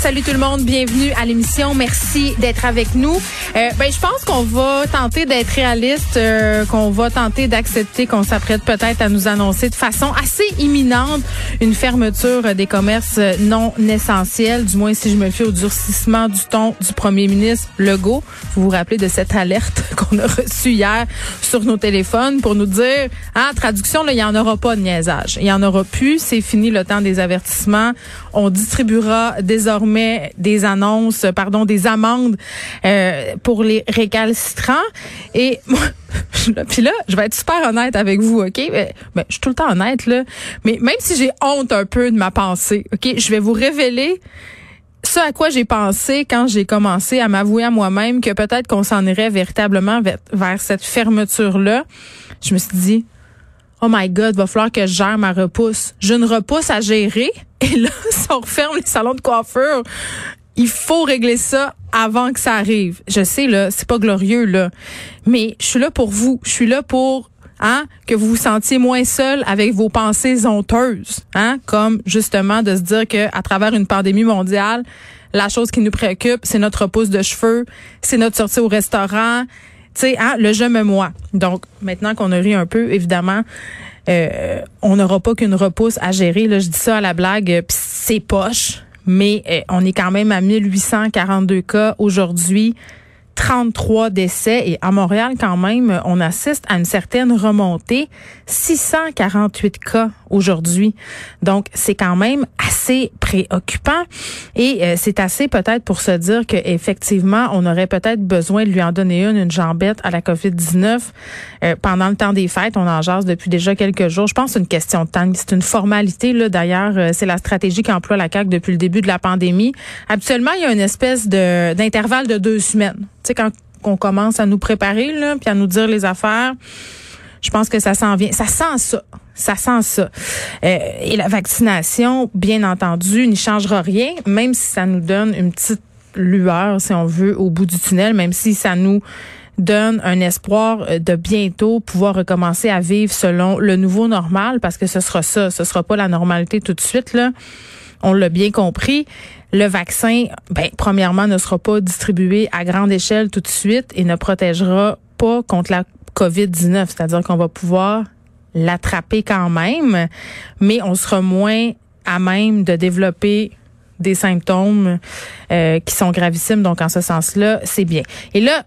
Salut tout le monde, bienvenue à l'émission. Merci d'être avec nous. Euh, ben, je pense qu'on va tenter d'être réaliste, euh, qu'on va tenter d'accepter qu'on s'apprête peut-être à nous annoncer de façon assez imminente une fermeture des commerces non essentiels, du moins si je me fie au durcissement du ton du premier ministre Legault. Vous vous rappelez de cette alerte qu'on a reçue hier sur nos téléphones pour nous dire, ah, traduction, là, il n'y en aura pas de niaisage. Il n'y en aura plus. C'est fini le temps des avertissements. On distribuera désormais des annonces, pardon, des amendes euh, pour les récalcitrants. Et moi, puis là, je vais être super honnête avec vous, OK? Mais, ben, je suis tout le temps honnête, là. Mais même si j'ai honte un peu de ma pensée, OK? Je vais vous révéler ce à quoi j'ai pensé quand j'ai commencé à m'avouer à moi-même que peut-être qu'on s'en irait véritablement vers cette fermeture-là. Je me suis dit, oh my God, va falloir que je gère ma repousse. J'ai une repousse à gérer. Et là, si on referme les salons de coiffure, il faut régler ça avant que ça arrive. Je sais, là, c'est pas glorieux, là. Mais je suis là pour vous. Je suis là pour Hein, que vous vous sentiez moins seul avec vos pensées honteuses, hein, comme justement de se dire que à travers une pandémie mondiale, la chose qui nous préoccupe, c'est notre repousse de cheveux, c'est notre sortie au restaurant, tu sais, hein, le je me moi. Donc, maintenant qu'on a ri un peu, évidemment, euh, on n'aura pas qu'une repousse à gérer. Là, je dis ça à la blague, puis c'est poche, mais euh, on est quand même à 1842 cas aujourd'hui. 33 décès. Et à Montréal quand même, on assiste à une certaine remontée, 648 cas aujourd'hui. Donc c'est quand même assez préoccupant. Et euh, c'est assez peut-être pour se dire que effectivement, on aurait peut-être besoin de lui en donner une une jambette à la Covid-19 euh, pendant le temps des fêtes, on en jase depuis déjà quelques jours. Je pense que c'est une question de temps, c'est une formalité là d'ailleurs, euh, c'est la stratégie qu'emploie la CAC depuis le début de la pandémie. Habituellement, il y a une espèce de d'intervalle de deux semaines quand on commence à nous préparer, là, puis à nous dire les affaires, je pense que ça s'en vient. Ça sent ça. Ça sent ça. Euh, et la vaccination, bien entendu, n'y changera rien, même si ça nous donne une petite lueur, si on veut, au bout du tunnel, même si ça nous donne un espoir de bientôt pouvoir recommencer à vivre selon le nouveau normal, parce que ce sera ça, ce sera pas la normalité tout de suite, là. On l'a bien compris. Le vaccin, ben, premièrement, ne sera pas distribué à grande échelle tout de suite et ne protégera pas contre la COVID-19. C'est-à-dire qu'on va pouvoir l'attraper quand même, mais on sera moins à même de développer des symptômes euh, qui sont gravissimes. Donc, en ce sens-là, c'est bien. Et là,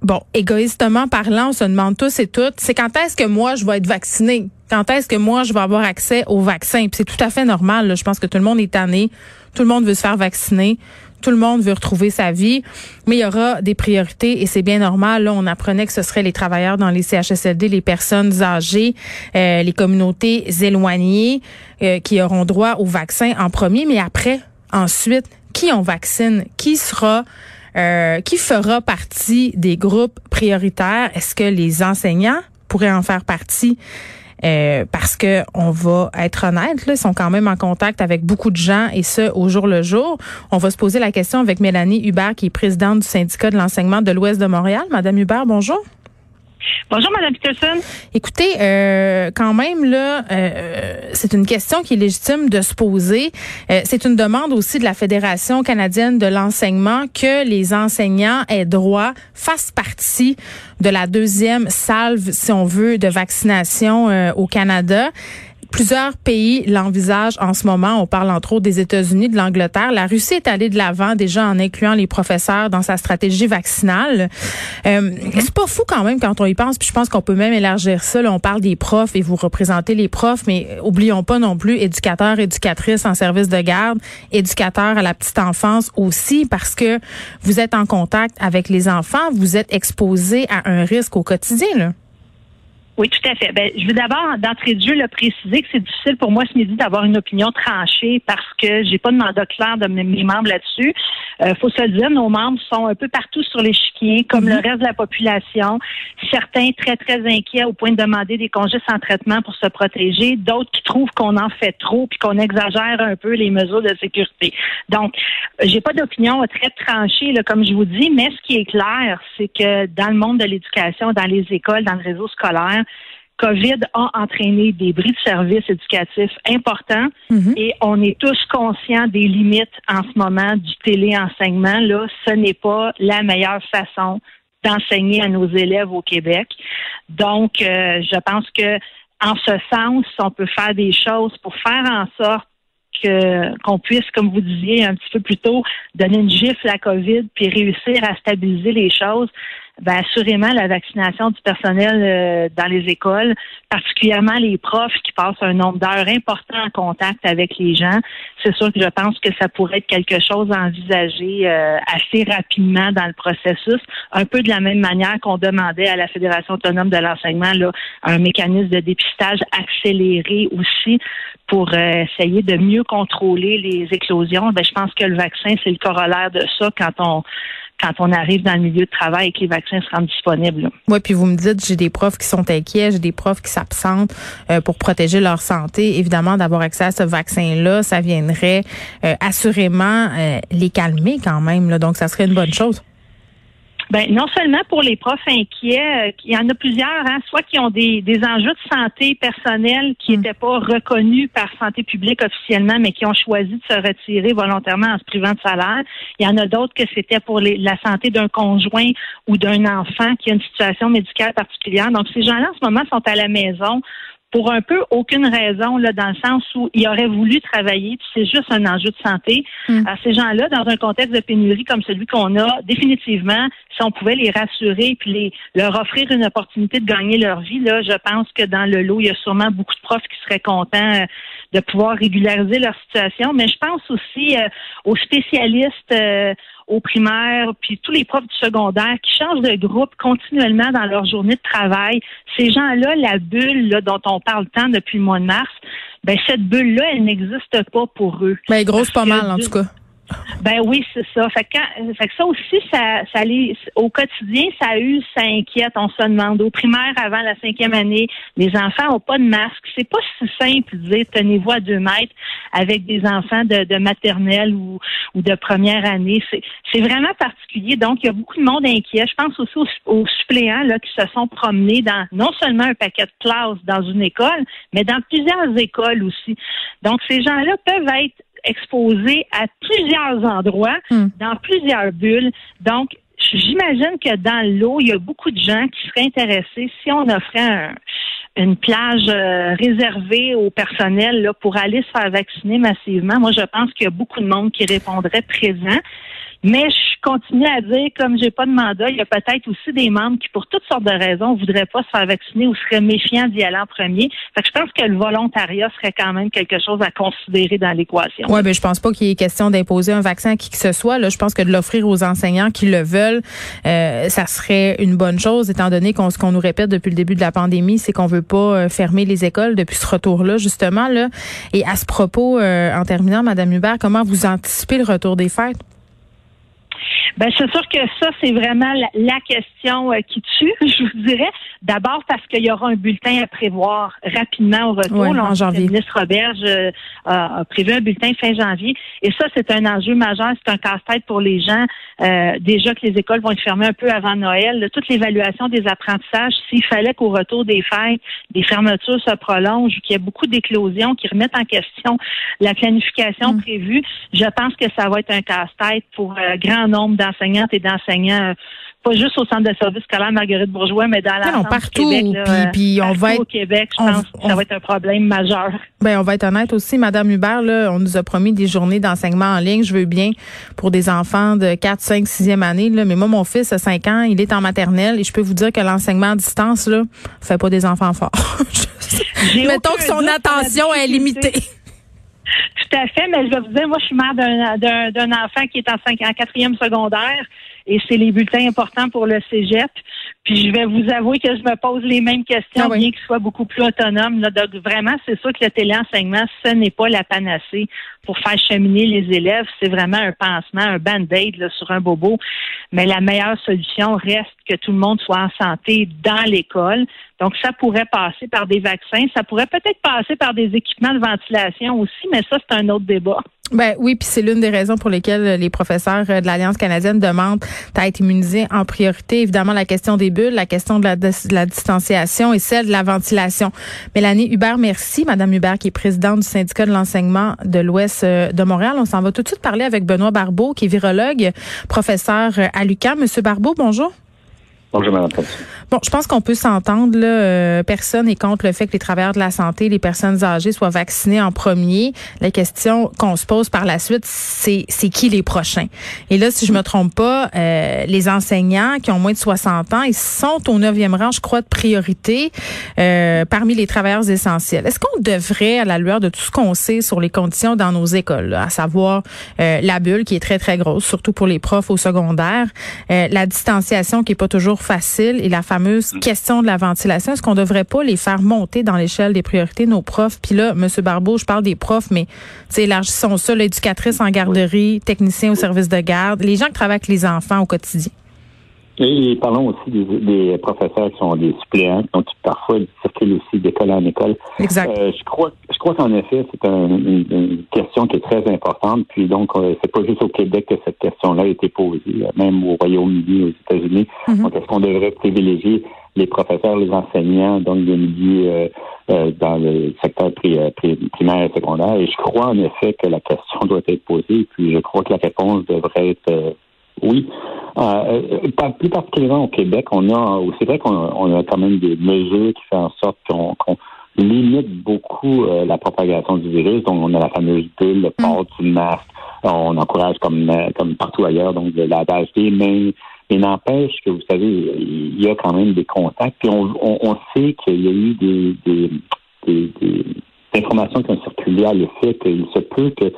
bon, égoïstement parlant, on se demande tous et toutes, c'est quand est-ce que moi, je vais être vacciné? Quand est-ce que moi, je vais avoir accès au vaccin? Puis c'est tout à fait normal. Je pense que tout le monde est tanné. Tout le monde veut se faire vacciner. Tout le monde veut retrouver sa vie, mais il y aura des priorités et c'est bien normal. Là, on apprenait que ce seraient les travailleurs dans les CHSLD, les personnes âgées, euh, les communautés éloignées euh, qui auront droit au vaccin en premier, mais après, ensuite, qui on vaccine, qui sera euh, qui fera partie des groupes prioritaires? Est-ce que les enseignants pourraient en faire partie? Euh, parce que on va être honnête, là, ils sont quand même en contact avec beaucoup de gens et ce au jour le jour. On va se poser la question avec Mélanie Hubert, qui est présidente du syndicat de l'enseignement de l'Ouest de Montréal. Madame Hubert, bonjour. Bonjour, Madame Peterson. Écoutez, euh, quand même, là, euh, c'est une question qui est légitime de se poser. Euh, c'est une demande aussi de la Fédération canadienne de l'enseignement que les enseignants aient droit, fassent partie de la deuxième salve, si on veut, de vaccination au Canada. Plusieurs pays l'envisagent en ce moment. On parle entre autres des États-Unis, de l'Angleterre. La Russie est allée de l'avant déjà en incluant les professeurs dans sa stratégie vaccinale. Euh, c'est pas fou quand même quand on y pense. Puis je pense qu'on peut même élargir ça. Là, on parle des profs et vous représentez les profs, mais oublions pas non plus éducateurs, éducatrices en service de garde, éducateurs à la petite enfance aussi, parce que vous êtes en contact avec les enfants, vous êtes exposés à un risque au quotidien. Là. Oui, tout à fait. Ben, je veux d'abord, d'entrée de jeu, le préciser que c'est difficile pour moi ce midi d'avoir une opinion tranchée parce que j'ai pas de mandat clair de mes, membres là-dessus. Euh, faut se le dire, nos membres sont un peu partout sur l'échiquier, comme le mhm. reste de la population. Certains très, très inquiets au point de demander des congés sans traitement pour se protéger. D'autres qui trouvent qu'on en fait trop puis qu'on exagère un peu les mesures de sécurité. Donc, j'ai pas d'opinion très tranchée, là, comme je vous dis, mais ce qui est clair, c'est que dans le monde de l'éducation, dans les écoles, dans le réseau scolaire, COVID a entraîné des bris de services éducatifs importants mhm. et on est tous conscients des limites en ce moment du téléenseignement. Là, ce n'est pas la meilleure façon d'enseigner à nos élèves au Québec. Donc, euh, je pense que en ce sens, on peut faire des choses pour faire en sorte que qu'on puisse, comme vous disiez un petit peu plus tôt, donner une gifle à COVID puis réussir à stabiliser les choses ben, assurément la vaccination du personnel euh, dans les écoles, particulièrement les profs qui passent un nombre d'heures important en contact avec les gens. C'est sûr que je pense que ça pourrait être quelque chose à envisager euh, assez rapidement dans le processus, un peu de la même manière qu'on demandait à la Fédération autonome de l'enseignement là, un mécanisme de dépistage accéléré aussi pour euh, essayer de mieux contrôler les éclosions. Ben, je pense que le vaccin, c'est le corollaire de ça quand on quand on arrive dans le milieu de travail et que les vaccins se rendent disponibles. Oui, puis vous me dites, j'ai des profs qui sont inquiets, j'ai des profs qui s'absentent euh, pour protéger leur santé. Évidemment, d'avoir accès à ce vaccin-là, ça viendrait euh, assurément euh, les calmer quand même. Là, donc, ça serait une bonne chose. Ben, non seulement pour les profs inquiets, euh, il y en a plusieurs, hein, soit qui ont des, des enjeux de santé personnelle qui n'étaient mm. pas reconnus par santé publique officiellement, mais qui ont choisi de se retirer volontairement en se privant de salaire. Il y en a d'autres que c'était pour les, la santé d'un conjoint ou d'un enfant qui a une situation médicale particulière. Donc, ces gens-là, en ce moment, sont à la maison pour un peu aucune raison, là, dans le sens où ils auraient voulu travailler, puis c'est juste un enjeu de santé. Hmm. À ces gens-là, dans un contexte de pénurie comme celui qu'on a, définitivement, si on pouvait les rassurer puis les, leur offrir une opportunité de gagner leur vie, là, je pense que dans le lot, il y a sûrement beaucoup de profs qui seraient contents euh, de pouvoir régulariser leur situation. Mais je pense aussi euh, aux spécialistes euh, aux primaires, puis tous les profs du secondaire qui changent de groupe continuellement dans leur journée de travail. Ces gens-là, la bulle là, dont on parle tant depuis le mois de mars, ben cette bulle-là, elle n'existe pas pour eux. Ben, grosse pas mal, en tout cas. Ben oui, c'est ça. Fait que, fait que ça aussi, ça, ça au quotidien, ça use, ça inquiète. On se demande. Au primaire, avant la cinquième année, les enfants n'ont pas de masque. C'est pas si simple de dire tenez-vous à deux mètres avec des enfants de, de maternelle ou, ou de première année. C'est vraiment particulier. Donc, il y a beaucoup de monde inquiet. Je pense aussi aux, aux suppléants là, qui se sont promenés dans non seulement un paquet de classes dans une école, mais dans plusieurs écoles aussi. Donc, ces gens-là peuvent être exposés à plusieurs endroits, hmm. dans plusieurs bulles. Donc, j'imagine que dans l'eau, il y a beaucoup de gens qui seraient intéressés si on offrait une plage euh, réservée au personnel là, pour aller se faire vacciner massivement. Moi, je pense qu'il y a beaucoup de monde qui répondrait présent. Mais je continue à dire, comme j'ai pas de mandat, il y a peut-être aussi des membres qui, pour toutes sortes de raisons, voudraient pas se faire vacciner ou seraient méfiants d'y aller en premier. Fait que je pense que le volontariat serait quand même quelque chose à considérer dans l'équation. Oui, mais je pense pas qu'il y ait question d'imposer un vaccin à qui que ce soit. Là, je pense que de l'offrir aux enseignants qui le veulent, euh, ça serait une bonne chose, étant donné qu'on ce qu'on nous répète depuis le début de la pandémie, c'est qu'on veut pas euh, fermer les écoles depuis ce retour-là, justement. Là. Et à ce propos, euh, en terminant, Madame Hubert, comment vous anticipez le retour des fêtes? Ben, c'est sûr que ça, c'est vraiment la, question euh, qui tue, je vous dirais. D'abord parce qu'il y aura un bulletin à prévoir rapidement au retour. en janvier. Le ministre Roberge euh, a prévu un bulletin fin janvier. Et ça, c'est un enjeu majeur, c'est un casse-tête pour les gens. Euh, déjà que les écoles vont être fermées un peu avant Noël. toute l'évaluation des apprentissages, s'il fallait qu'au retour des fêtes, des fermetures se prolongent, qu'il y ait beaucoup d'éclosions qui remettent en question la planification mm. prévue, je pense que ça va être un casse-tête pour un grand nombre d'enseignantes et d'enseignants euh, pas juste au centre de service scolaire Marguerite Bourgeois, mais dans la partout, Québec, puis, puis on va être, au Québec, je pense que ça va être un problème majeur. Ben, on va être honnête aussi, Madame Hubert, là, on nous a promis des journées d'enseignement en ligne. Je veux bien pour des enfants de 4, 5, 6e année, là, mais moi, mon fils a 5 ans, il est en maternelle et je peux vous dire que l'enseignement à distance, là, fait pas des enfants forts. Mettons que son attention est limitée. Tout à fait, mais je vais vous dire, moi, je suis mère d'un enfant qui est en, 5, en quatrième secondaire et c'est les bulletins importants pour le cégep. Puis je vais vous avouer que je me pose les mêmes questions, ah bien qu'il soit beaucoup plus autonome. Donc vraiment, c'est sûr que le téléenseignement, ce n'est pas la panacée pour faire cheminer les élèves. C'est vraiment un pansement, un band-aid sur un bobo. Mais la meilleure solution reste que tout le monde soit en santé dans l'école. Donc, ça pourrait passer par des vaccins. Ça pourrait peut-être passer par des équipements de ventilation aussi, mais ça, c'est un autre débat. Ben oui, puis c'est l'une des raisons pour lesquelles les professeurs de l'Alliance canadienne demandent à être immunisés en priorité. Évidemment, la question des bulles, la question de la, de la distanciation et celle de la ventilation. Mélanie Hubert, merci. Madame Hubert, qui est présidente du syndicat de l'enseignement de l'Ouest euh, de Montréal. On s'en va tout de suite parler avec Benoît Barbeau, qui est virologue, professeur à l'UQAM. Monsieur Barbeau, bonjour. Bon, je pense qu'on peut s'entendre. Là, euh, personne n'est contre le fait que les travailleurs de la santé, les personnes âgées soient vaccinées en premier. La question qu'on se pose par la suite, c'est c'est qui les prochains? Et là, si je me trompe pas, euh, les enseignants qui ont moins de 60 ans, ils sont au 9e rang, je crois, de priorité euh, parmi les travailleurs essentiels. Est-ce qu'on devrait, à la lueur de tout ce qu'on sait sur les conditions dans nos écoles, à savoir la bulle qui est très très grosse, surtout pour les profs au secondaire, la distanciation qui est pas toujours facile et la fameuse mm. question de la ventilation, est-ce qu'on devrait pas les faire monter dans l'échelle des priorités, nos profs? Puis là, M. Barbeau, je parle des profs, mais élargissons ça, l'éducatrice en garderie, technicien au service de garde, les gens qui travaillent avec les enfants au quotidien. Et parlons aussi des, professeurs qui sont des suppléants, qui parfois circulent aussi d'école en école. Exact. Euh, je crois, je crois qu'en effet, c'est une, question qui est très importante. Puis donc, euh, c'est pas juste au Québec que cette question-là a été posée, même au Royaume-Uni, aux États-Unis. Mm-hmm. Donc, est-ce qu'on devrait privilégier les professeurs, les enseignants, donc des milieux euh, dans le secteur primaire et secondaire? Et je crois en effet que la question doit être posée. Puis je crois que la réponse devrait être oui. Euh, euh plus particulièrement au Québec, on a, c'est vrai qu'on a quand même des mesures qui font en sorte qu'on limite beaucoup euh, la propagation du virus. Donc, on a la fameuse bulle, le mm. port du masque. On encourage comme euh, comme partout ailleurs, donc le lavage des mains. Mais n'empêche que, vous savez, il y a quand même des contacts. Puis on, on, sait qu'il y a eu des, des, des, des informations qui ont circulé à l'effet qu'il se peut que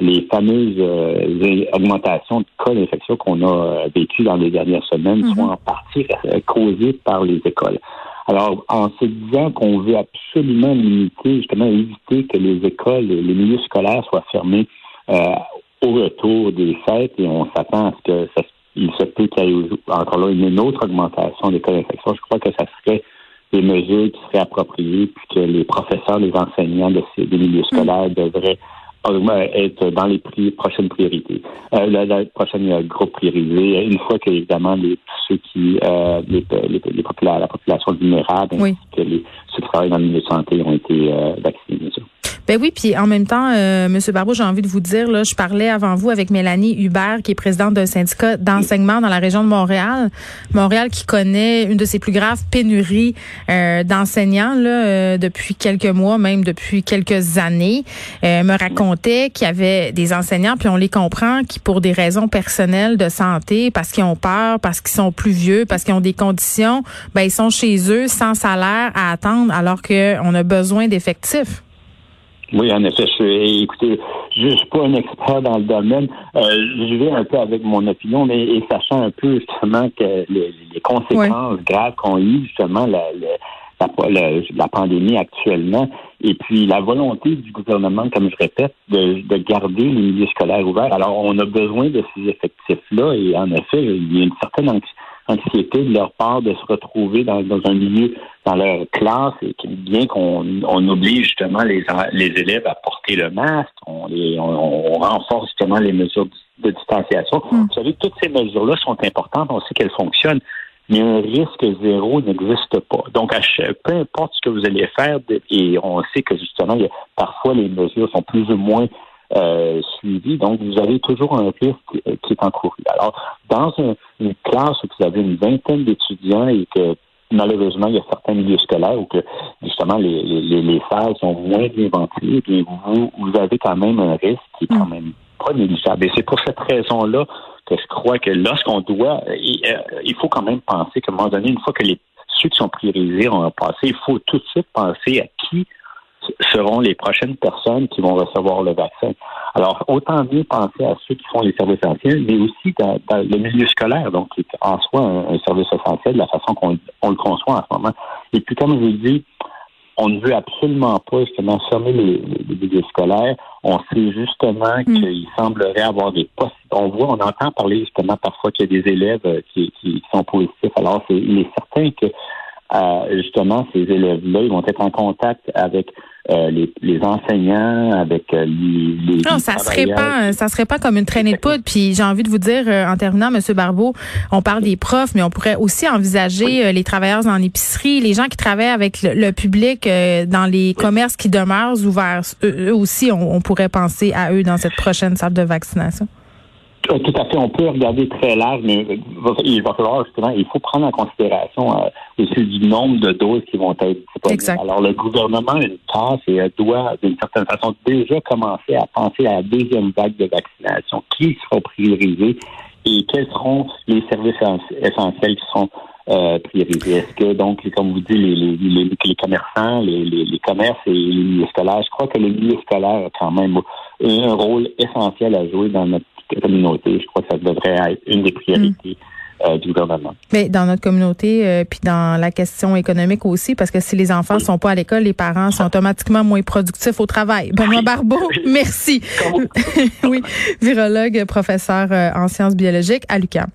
les fameuses euh, augmentations de cas d'infection qu'on a euh, vécues dans les dernières semaines mhm. sont en partie euh, causées par les écoles. Alors, en se disant qu'on veut absolument limiter, justement, éviter que les écoles, les milieux scolaires soient fermés au retour des fêtes, et on s'attend à ce que ça, il se peut qu'il y ait encore là une autre augmentation des cas d'infection, je crois que ça serait des mesures qui seraient appropriées, puis que les professeurs, les enseignants de ces des milieux scolaires devraient être dans les prochaines priorités, euh, la, la, prochaine euh, groupe priorisé, une fois que évidemment les, ceux qui euh, les, les, les la population vulnérable, oui. que les, travaillent dans le milieu de santé ont été euh, vaccinés. Ben oui, puis en même temps, euh, Monsieur Barbeau, j'ai envie de vous dire, là, je parlais avant vous avec Mélanie Hubert, qui est présidente d'un syndicat d'enseignement dans la région de Montréal. Montréal qui connaît une de ses plus graves pénuries euh, d'enseignants depuis quelques mois, même depuis quelques années. Me racontait qu'il y avait des enseignants, puis on les comprend, qui pour des raisons personnelles de santé, parce qu'ils ont peur, parce qu'ils sont plus vieux, parce qu'ils ont des conditions, ben ils sont chez eux sans salaire à attendre, alors qu'on a besoin d'effectifs. Oui, en effet, je écoutez, je, suis pas un expert dans le domaine. Euh, je vais un peu avec mon opinion, mais et sachant un peu justement que les, conséquences graves qu'ont eu justement la, la, la, pandémie actuellement, et puis la volonté du gouvernement, comme je répète, de, de garder les milieux scolaires ouverts. Alors, on a besoin de ces effectifs-là, et en effet, il y a une certaine anxiété anxiété de leur part de se retrouver dans, un milieu, dans leur classe, et bien qu'on on oblige justement les, les élèves à porter le masque, on, les, on, renforce justement les mesures de, distanciation. Mm. Vous savez, toutes ces mesures-là sont importantes, on sait qu'elles fonctionnent, mais un risque zéro n'existe pas. Donc, peu importe ce que vous allez faire, et on sait que justement, parfois les mesures sont plus ou moins euh, suivi. Donc, vous avez toujours un risque euh, qui est encouru. Alors, dans une classe où vous avez une vingtaine d'étudiants et que malheureusement, il y a certains milieux scolaires où que justement les, les, les salles sont moins bien ventilées, et vous, vous avez quand même un risque qui est quand mm. même pas négligeable. Et c'est pour cette raison-là que je crois que lorsqu'on doit, euh, il, faut quand même penser qu'à un moment donné, une fois que les ceux qui sont priorisés ont passé, il faut tout de suite penser à qui seront les prochaines personnes qui vont recevoir le vaccin. Alors, autant mieux penser à ceux qui font les services essentiels, mais aussi dans, le milieu scolaire, donc qui est en soi un, service essentiel de la façon qu'on le conçoit en ce moment. Et puis, comme je vous dis, on ne veut absolument pas justement fermer les, milieux scolaires. On sait justement mm. qu'il semblerait avoir des postes. On voit, on entend parler justement parfois qu'il y a des élèves euh, qui, qui sont positifs. Alors, il est certain que justement, ces élèves-là, ils vont être en contact avec euh, les, enseignants, avec euh, les, Non, ça serait pas, ça serait pas comme une traînée de poudre. Puis j'ai envie de vous dire, euh, en terminant, Monsieur Barbeau, on parle des profs, mais on pourrait aussi envisager les travailleurs dans l'épicerie, les gens qui travaillent avec le, public dans les commerces qui demeurent ouverts. Eux, aussi, on pourrait penser à eux dans cette prochaine salle de vaccination. Euh, tout à fait. On peut regarder très large, mais il va falloir justement, il faut prendre en considération euh, aussi du nombre de doses qui vont être disponibles. Alors, le gouvernement a une tâche et doit, d'une certaine façon, déjà commencer à penser à la deuxième vague de vaccination. Qui sera priorisé et quels seront les services essentiels qui seront euh, priorisés? Est-ce que, donc, comme vous dites, les, les, les, commerçants, les, les, commerces et les milieux scolaires, je crois que le milieu scolaire a quand même un rôle essentiel à jouer dans notre communauté. Je crois que ça devrait être une des priorités. Euh, du gouvernement. Mais dans notre communauté, euh, puis dans la question économique aussi, parce que si les enfants ne sont pas à l'école, les parents sont automatiquement moins productifs au travail. Benoît Barbeau, merci. oui, virologue, professeur euh, en sciences biologiques à l'UQAM.